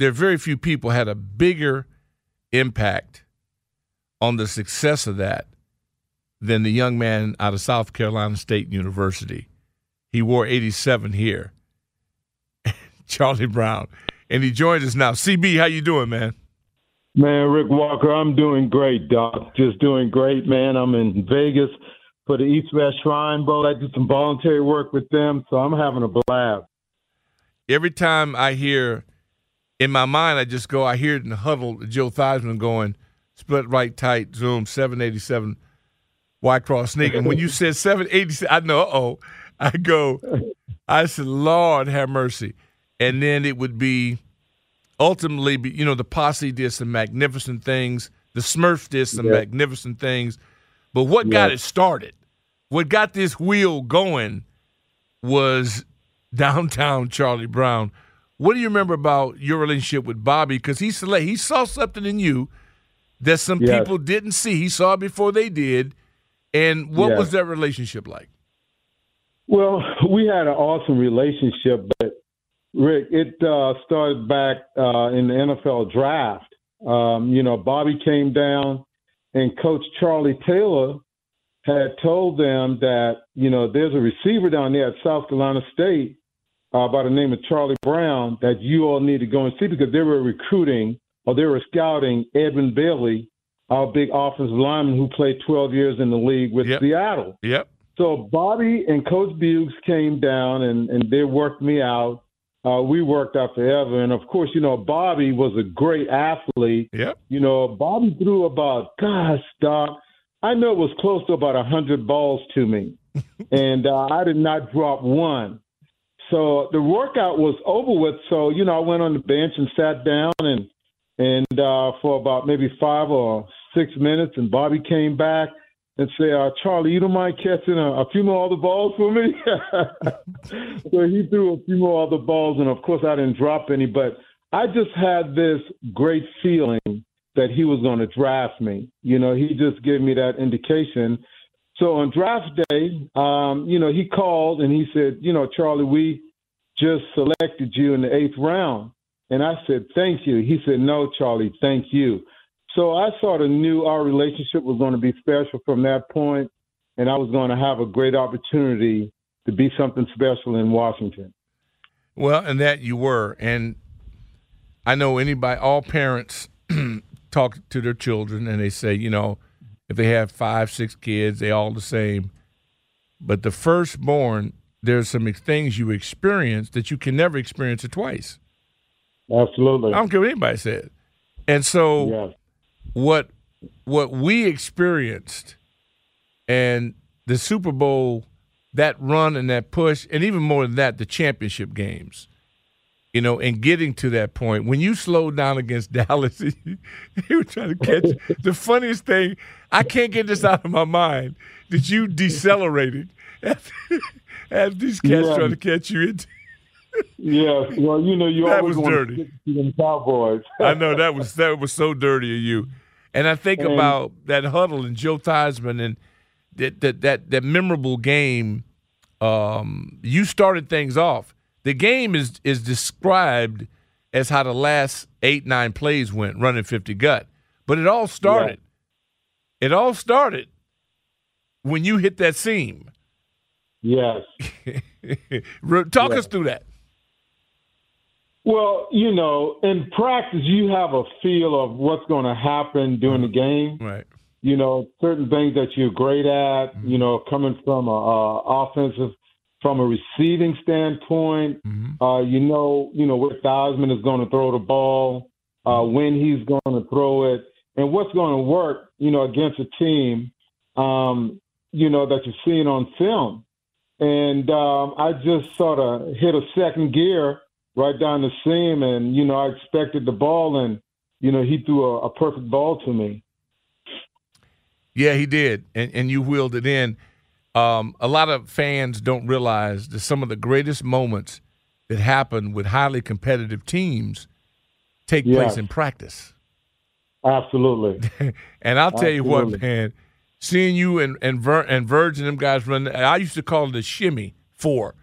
There are very few people had a bigger impact on the success of that than the young man out of South Carolina State University. He wore 87 here. Charlie Brown. And he joins us now. CB, how you doing, man? Man, Rick Walker, I'm doing great, Doc. Just doing great, man. I'm in Vegas for the East West Shrine Bowl. I did some voluntary work with them, so I'm having a blast. Every time I hear, in my mind, I just go, I hear it in the huddle, Joe Theismann going, split right tight, zoom, 787, Y cross sneak. And when you said 787, I know, oh, I go, I said, Lord have mercy. And then it would be ultimately, you know, the posse did some magnificent things. The Smurfs did some yeah. magnificent things. But what yeah. got it started, what got this wheel going was downtown Charlie Brown. What do you remember about your relationship with Bobby? Because he he saw something in you that some yes. people didn't see. He saw it before they did. And what yes. was that relationship like? Well, we had an awesome relationship, but Rick, it uh, started back uh, in the NFL draft. Um, you know, Bobby came down, and Coach Charlie Taylor had told them that you know there's a receiver down there at South Carolina State uh, by the name of Charlie Brown that you all need to go and see because they were recruiting or they were scouting Edwin Bailey, our big offensive lineman who played 12 years in the league with yep. Seattle. Yep. So Bobby and Coach Buggs came down and, and they worked me out uh, we worked out forever. And of course, you know, Bobby was a great athlete. Yep. You know, Bobby threw about, gosh, Doc, I know it was close to about 100 balls to me. and uh, I did not drop one. So the workout was over with. So, you know, I went on the bench and sat down and, and uh, for about maybe five or six minutes, and Bobby came back and say, uh, Charlie, you don't mind catching a, a few more other balls for me? so he threw a few more other balls, and of course I didn't drop any, but I just had this great feeling that he was going to draft me. You know, he just gave me that indication. So on draft day, um, you know, he called and he said, you know, Charlie, we just selected you in the eighth round. And I said, thank you. He said, no, Charlie, thank you. So I sort of knew our relationship was going to be special from that point, and I was going to have a great opportunity to be something special in Washington. Well, and that you were, and I know anybody, all parents talk to their children, and they say, you know, if they have five, six kids, they all the same. But the firstborn, there's some things you experience that you can never experience it twice. Absolutely. I don't care what anybody said. And so yes what what we experienced and the Super Bowl, that run and that push, and even more than that, the championship games. You know, and getting to that point when you slowed down against Dallas, you were trying to catch the funniest thing. I can't get this out of my mind that you decelerated as these cats yeah. trying to catch you. Into, yeah, well, you know, you that always was dirty. To them Cowboys. I know that was that was so dirty of you. And I think and, about that huddle and Joe Theismann and that that that, that memorable game. Um, you started things off. The game is is described as how the last eight nine plays went, running fifty gut. But it all started. Yeah. It all started when you hit that seam. Yes. Talk yes. us through that. Well, you know, in practice, you have a feel of what's going to happen during the game. Right. You know, certain things that you're great at. Mm-hmm. You know, coming from a, a offensive, from a receiving standpoint, Mm-hmm. uh, you know, you know where Theismann is going to throw the ball, uh, when he's going to throw it, and what's going to work. You know, against a team, um, you know that you're seeing on film. And um, I just sort of hit a second gear right down the seam, and you know I expected the ball, and you know he threw a, a perfect ball to me. Yeah, he did, and and you wheeled it in. Um, a lot of fans don't realize that some of the greatest moments that happen with highly competitive teams take Yes. place in practice. Absolutely. And I'll tell you what, man, seeing you and and, Ver, and Verge and them guys run, I used to call it a shimmy four.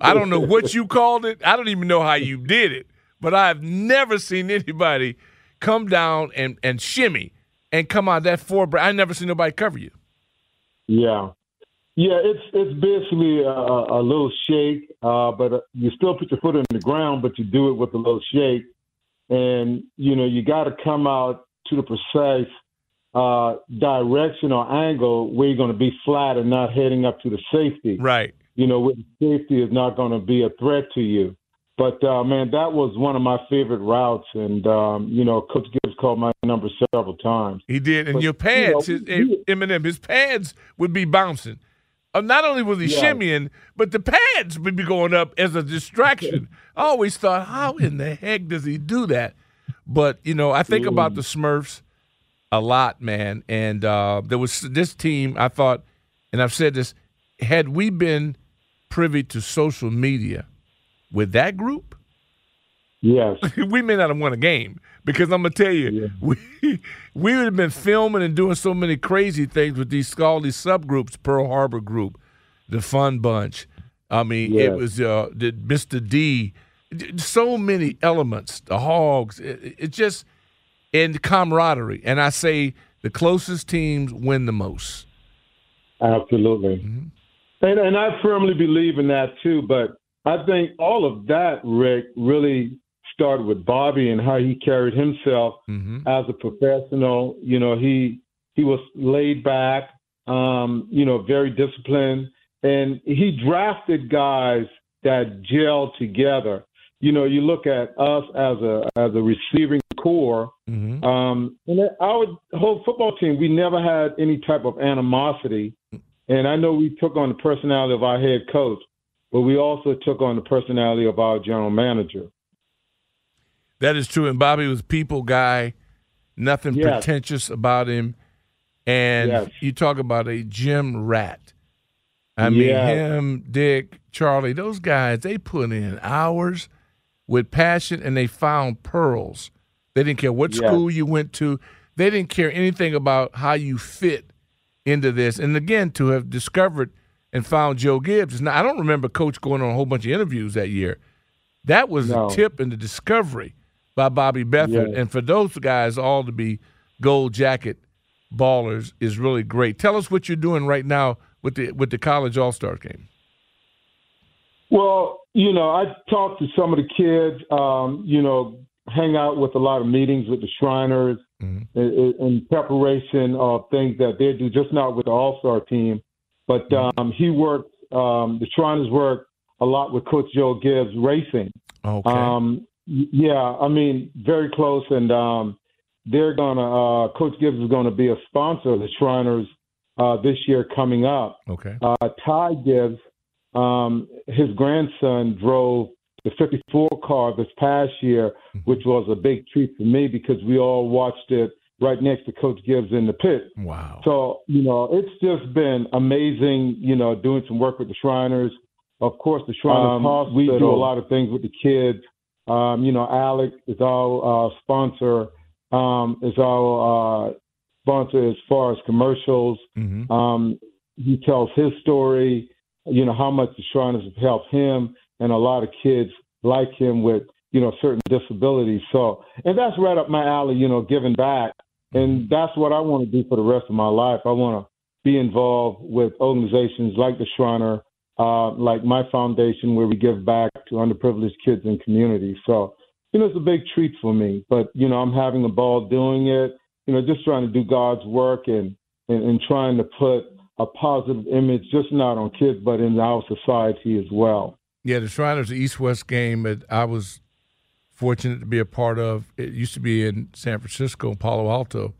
I don't know what you called it. I don't even know how you did it, but I've never seen anybody come down and, and shimmy and come out that four. I never seen nobody cover you. Yeah, yeah. It's it's basically a, a little shake, uh, but uh, you still put your foot in the ground, but you do it with a little shake, and you know you got to come out to the precise uh, direction or angle where you're going to be flat and not heading up to the safety. Right. You know, where the safety is not going to be a threat to you. But uh, man, that was one of my favorite routes, and um, you know, Coach Gibbs called my number several times. He did, and But, your pads, you know, you- Eminem, his pads would be bouncing. Uh, not only was he Yeah. shimmying, but the pads would be going up as a distraction. I always thought, how in the heck does he do that? But you know, I think about the Smurfs a lot, man. And uh, there was this team. I thought, and I've said this: had we been privy to social media with that group, Yes. we may not have won a game because I'm gonna tell you, we we would have been filming and doing so many crazy things with these all these subgroups, Pearl Harbor Group, the Fun Bunch. I mean, Yeah. it was uh, the Mr. D, so many elements, the Hogs. It, it just and camaraderie. And I say the closest teams win the most. Absolutely. And, and I firmly believe in that too. But I think all of that, Rick, really started with Bobby and how he carried himself Mm-hmm. as a professional. You know, he he was laid back, um, you know, very disciplined, and he drafted guys that gel together. You know, you look at us as a as a receiving core, Mm-hmm. um, and our whole football team, we never had any type of animosity. And I know we took on the personality of our head coach, but we also took on the personality of our general manager. That is true. And Bobby was people guy, nothing Yes. pretentious about him. And Yes. you talk about a gym rat. I mean, him, Dick, Charlie, those guys, they put in hours with passion and they found pearls. They didn't care what school you went to, they didn't care anything about how you fit into this. And again, to have discovered and found Joe Gibbs. Now, I don't remember Coach going on a whole bunch of interviews that year. That was No. the tip and the discovery by Bobby Beathard. Yeah. And for those guys all to be gold jacket ballers is really great. Tell us what you're doing right now with the with the college all star game. Well, you know, I talked to some of the kids, um, you know, hang out with a lot of meetings with the Shriners in, in preparation of things that they do, just not with the All Star team. But um, he worked, um, the Shriners work a lot with Coach Joe Gibbs racing. Okay. Um, yeah, I mean, very close, and um, they're gonna. Uh, Coach Gibbs is going to be a sponsor of the Shriners uh, this year coming up. okay. Uh, Ty Gibbs, um, his grandson drove the 54 car this past year, which was a big treat for me because we all watched it right next to Coach Gibbs in the pit. Wow. So, you know, it's just been amazing, you know, doing some work with the Shriners. Of course, the Shriners Hospital. We do a lot of things with the kids. Um, you know, Alec is our uh, sponsor, um, is our uh, sponsor as far as commercials. hmm Um, he tells his story, you know, how much the Shriners have helped him and a lot of kids like him with, you know, certain disabilities. So, and that's right up my alley, you know, giving back. And that's what I want to do for the rest of my life. I want to be involved with organizations like the Shriner uh, like my foundation where we give back to underprivileged kids and communities. So, you know, it's a big treat for me. But, you know, I'm having a ball doing it, you know, just trying to do God's work and, and, and trying to put a positive image, just not on kids, but in our society as well. Yeah, the Shriners East West game that I was fortunate to be a part of. It used to be in San Francisco, Palo Alto.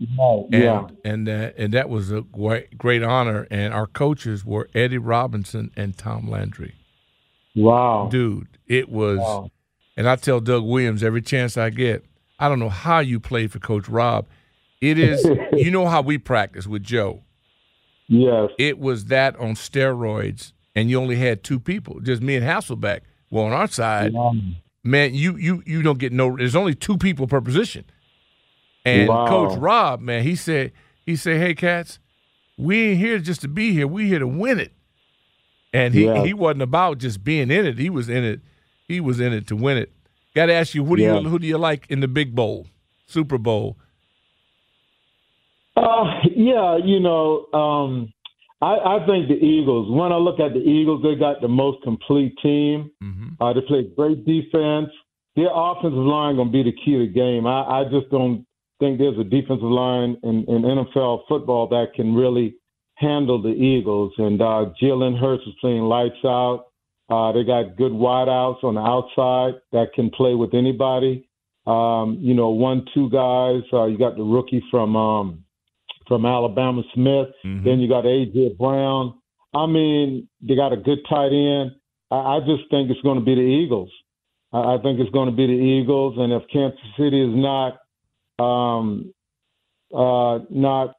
Right, and, yeah. and uh, and that was a great, great honor. And our coaches were Eddie Robinson and Tom Landry. Wow, dude, it was. Wow. And I tell Doug Williams every chance I get, I don't know how you played for Coach Rob. It is, you know how we practice with Joe. Yes. It was that on steroids, and you only had two people, just me and Hasselbeck. Well, on our side, wow. man, you you you don't get no. There's only two people per position. And wow. Coach Rob, man, he said, he said, "Hey, cats, we ain't here just to be here. We here to win it." And he yeah. he wasn't about just being in it. He was in it. He was in it to win it. Got to ask you, who do yeah. you who do you like in the Big Bowl, Super Bowl? Uh, yeah, you know, um, I, I think the Eagles. When I look at the Eagles, they got the most complete team. Mm-hmm. Uh, they play great defense. Their offensive line going to be the key to the game. I, I just don't think there's a defensive line in, in NFL football that can really handle the Eagles. And uh, Jalen Hurts is playing lights out. Uh, they got good wideouts on the outside that can play with anybody. Um, you know, one, two guys. Uh, you got the rookie from um, from Alabama, Smith. Mm-hmm. Then you got AJ Brown. I mean, they got a good tight end. I, I just think it's going to be the Eagles. I, I think it's going to be the Eagles. And if Kansas City is not um, uh, not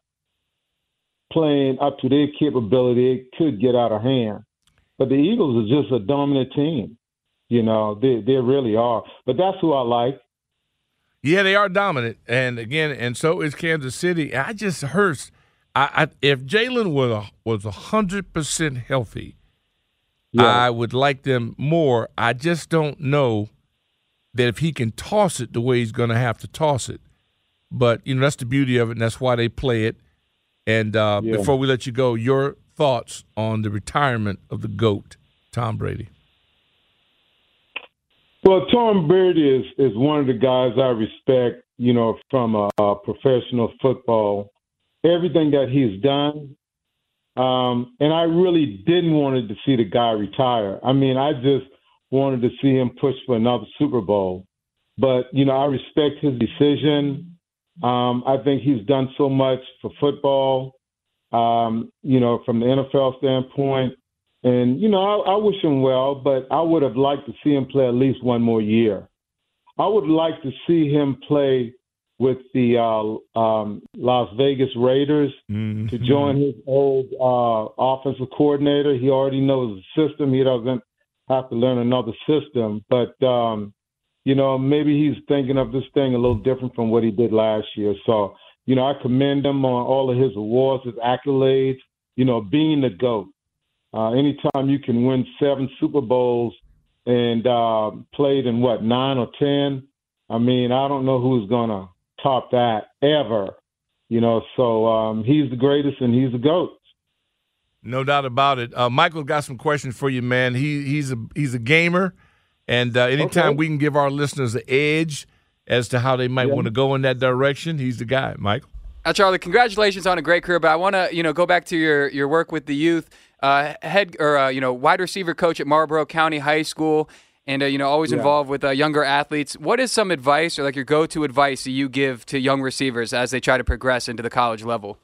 playing up to their capability, it could get out of hand. But the Eagles are just a dominant team. You know, they they really are. But that's who I like. Yeah, they are dominant, and again, and so is Kansas City. I just heard, I, I if Jalen was a, was hundred percent healthy, yeah. I would like them more. I just don't know that if he can toss it the way he's going to have to toss it. But you know that's the beauty of it, and that's why they play it. And uh, yeah. before we let you go, your thoughts on the retirement of the goat, Tom Brady. Well, Tom Brady is is one of the guys I respect. You know, from a, a professional football, everything that he's done, um, and I really didn't wanted to see the guy retire. I mean, I just wanted to see him push for another Super Bowl. But you know, I respect his decision. Um, I think he's done so much for football. Um, you know, from the NFL standpoint. And, you know, I, I, wish him well, but I would have liked to see him play at least one more year. I would like to see him play with the uh, um, Las Vegas Raiders mm-hmm. to join his old uh, offensive coordinator. He already knows the system. He doesn't have to learn another system. But, um, you know, maybe he's thinking of this thing a little different from what he did last year. So, you know, I commend him on all of his awards, his accolades, you know, being the GOAT. Uh, anytime you can win seven Super Bowls and uh, played in what nine or ten, I mean, I don't know who's gonna top that ever. You know, so um, he's the greatest and he's the goat. No doubt about it. Uh, Michael got some questions for you, man. He he's a he's a gamer, and uh, anytime okay. we can give our listeners an edge as to how they might yeah. want to go in that direction, he's the guy, Michael. Now, Charlie, congratulations on a great career, but I want to you know go back to your your work with the youth uh, head or uh, you know wide receiver coach at Marlboro County High School, and uh, you know always yeah. involved with uh, younger athletes. What is some advice or like your go-to advice that you give to young receivers as they try to progress into the college level?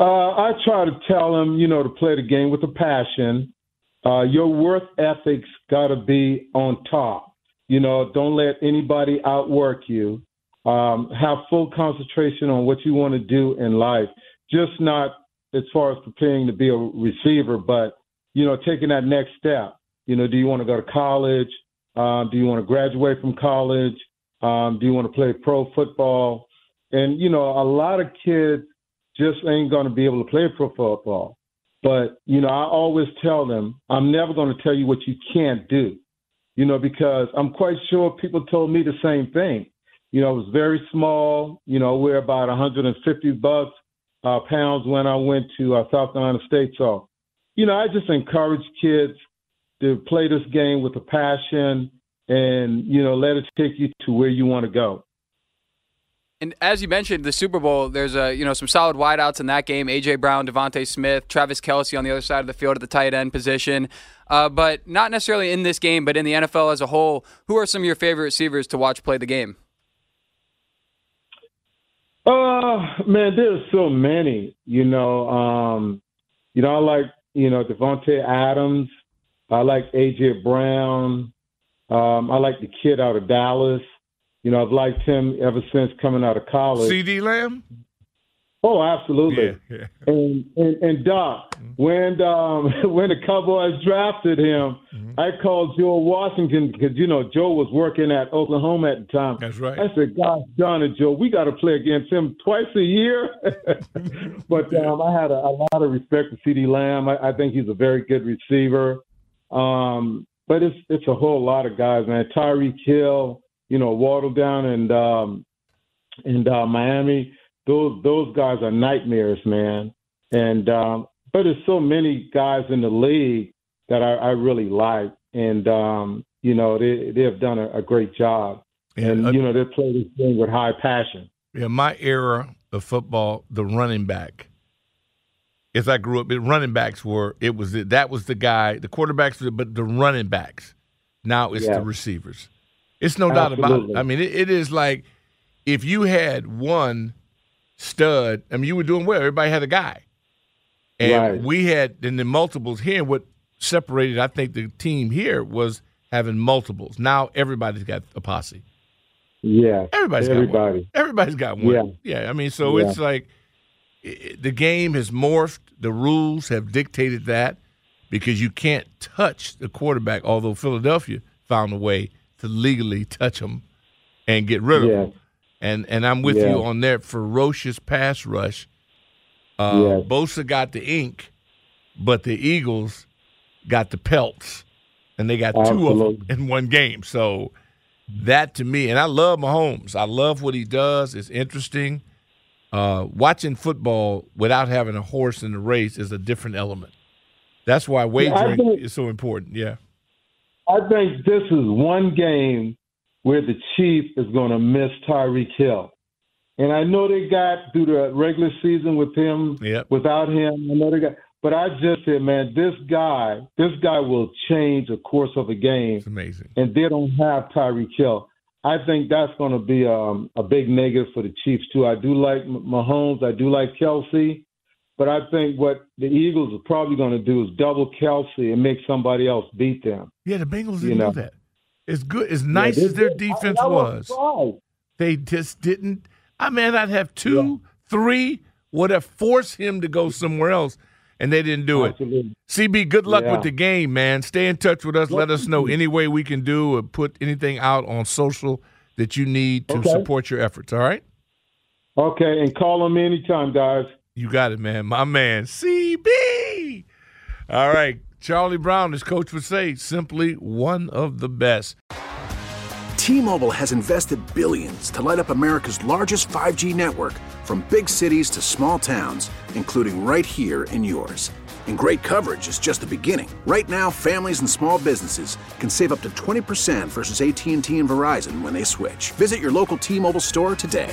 Uh, I try to tell them, you know, to play the game with a passion. Uh, your worth ethics got to be on top. You know, don't let anybody outwork you. Um, have full concentration on what you want to do in life. Just not as far as preparing to be a receiver, but you know, taking that next step. You know, do you want to go to college? Um, do you want to graduate from college? Um, do you want to play pro football? And you know, a lot of kids just ain't going to be able to play pro football. But you know, I always tell them, I'm never going to tell you what you can't do. You know, because I'm quite sure people told me the same thing. You know, it was very small. You know, we're about 150 bucks uh, pounds when I went to uh, South Carolina State. So, you know, I just encourage kids to play this game with a passion and, you know, let it take you to where you want to go. And as you mentioned, the Super Bowl, there's a you know some solid wideouts in that game. AJ Brown, DeVonta Smith, Travis Kelce on the other side of the field at the tight end position, uh, but not necessarily in this game, but in the NFL as a whole. Who are some of your favorite receivers to watch play the game? Uh man, there's so many. You know, um, you know, I like you know Davante Adams. I like AJ Brown. Um, I like the kid out of Dallas. You know, I've liked him ever since coming out of college. CeeDee Lamb? Oh, absolutely. Yeah, yeah. And, and and Doc, Mm-hmm. when um when the Cowboys drafted him, Mm-hmm. I called Joe Washington because you know Joe was working at Oklahoma at the time. That's right. I said, "Gosh, John and Joe, we got to play against him twice a year." but um, I had a, a lot of respect for CeeDee Lamb. I, I think he's a very good receiver. Um, but it's it's a whole lot of guys, man. Tyreek Hill, you know, Waddle down and um, and uh, Miami. Those those guys are nightmares, man. And um, but there's so many guys in the league that I, I really like, and um, you know they they have done a, a great job, and uh, you know they play this game with high passion. Yeah, my era of football, the running back. As I grew up, the running backs were it was that was the guy, the quarterbacks, but the running backs. Now it's Yeah. the receivers. It's no doubt about it. I mean, it, it is like if you had one stud, I mean, you were doing well. Everybody had a guy, and Right. we had in the multiples here. What separated, I think, the team here was having multiples. Now everybody's got a posse. Yeah, Everybody's got one. everybody. Everybody's got one. Yeah. yeah I mean, so Yeah. it's like i i- the game has morphed. The rules have dictated that because you can't touch the quarterback. Although Philadelphia found a way to legally touch them and get rid of Yeah. him. And and I'm with Yeah. you on their ferocious pass rush. Uh, Yes. Bosa got the ink, but the Eagles got the pelts, and they got two of them in one game. So that to me, and I love Mahomes. I love what he does. It's interesting. Uh, watching football without having a horse in the race is a different element. That's why wagering think- is so important. Yeah. I think this is one game where the Chief is going to miss Tyreek Hill. And I know they got through the regular season with him, Yep. without him. I know they got, but I just said, man, this guy, this guy will change the course of a game. It's amazing. And they don't have Tyreek Hill. I think that's going to be um, a big negative for the Chiefs too. I do like Mahomes. I do like Kelce. But I think what the Eagles are probably going to do is double Kelce and make somebody else beat them. Yeah, the Bengals You didn't know. do that. As good as nice Yeah, as their defense I- I was, surprised. they just didn't. I mean, I'd have two, three, would have forced him to go somewhere else, and they didn't do it. CB, good luck Yeah. with the game, man. Stay in touch with us. Let us know any way we can do or put anything out on social that you need to Okay. support your efforts. All right? Okay, and call them anytime, guys. You got it, man. My man, CB. All right. Charlie Brown, as coach would say, simply one of the best. T-Mobile has invested billions to light up America's largest 5G network from big cities to small towns, including right here in yours. And great coverage is just the beginning. Right now, families and small businesses can save up to 20% versus AT&T and Verizon when they switch. Visit your local T-Mobile store today.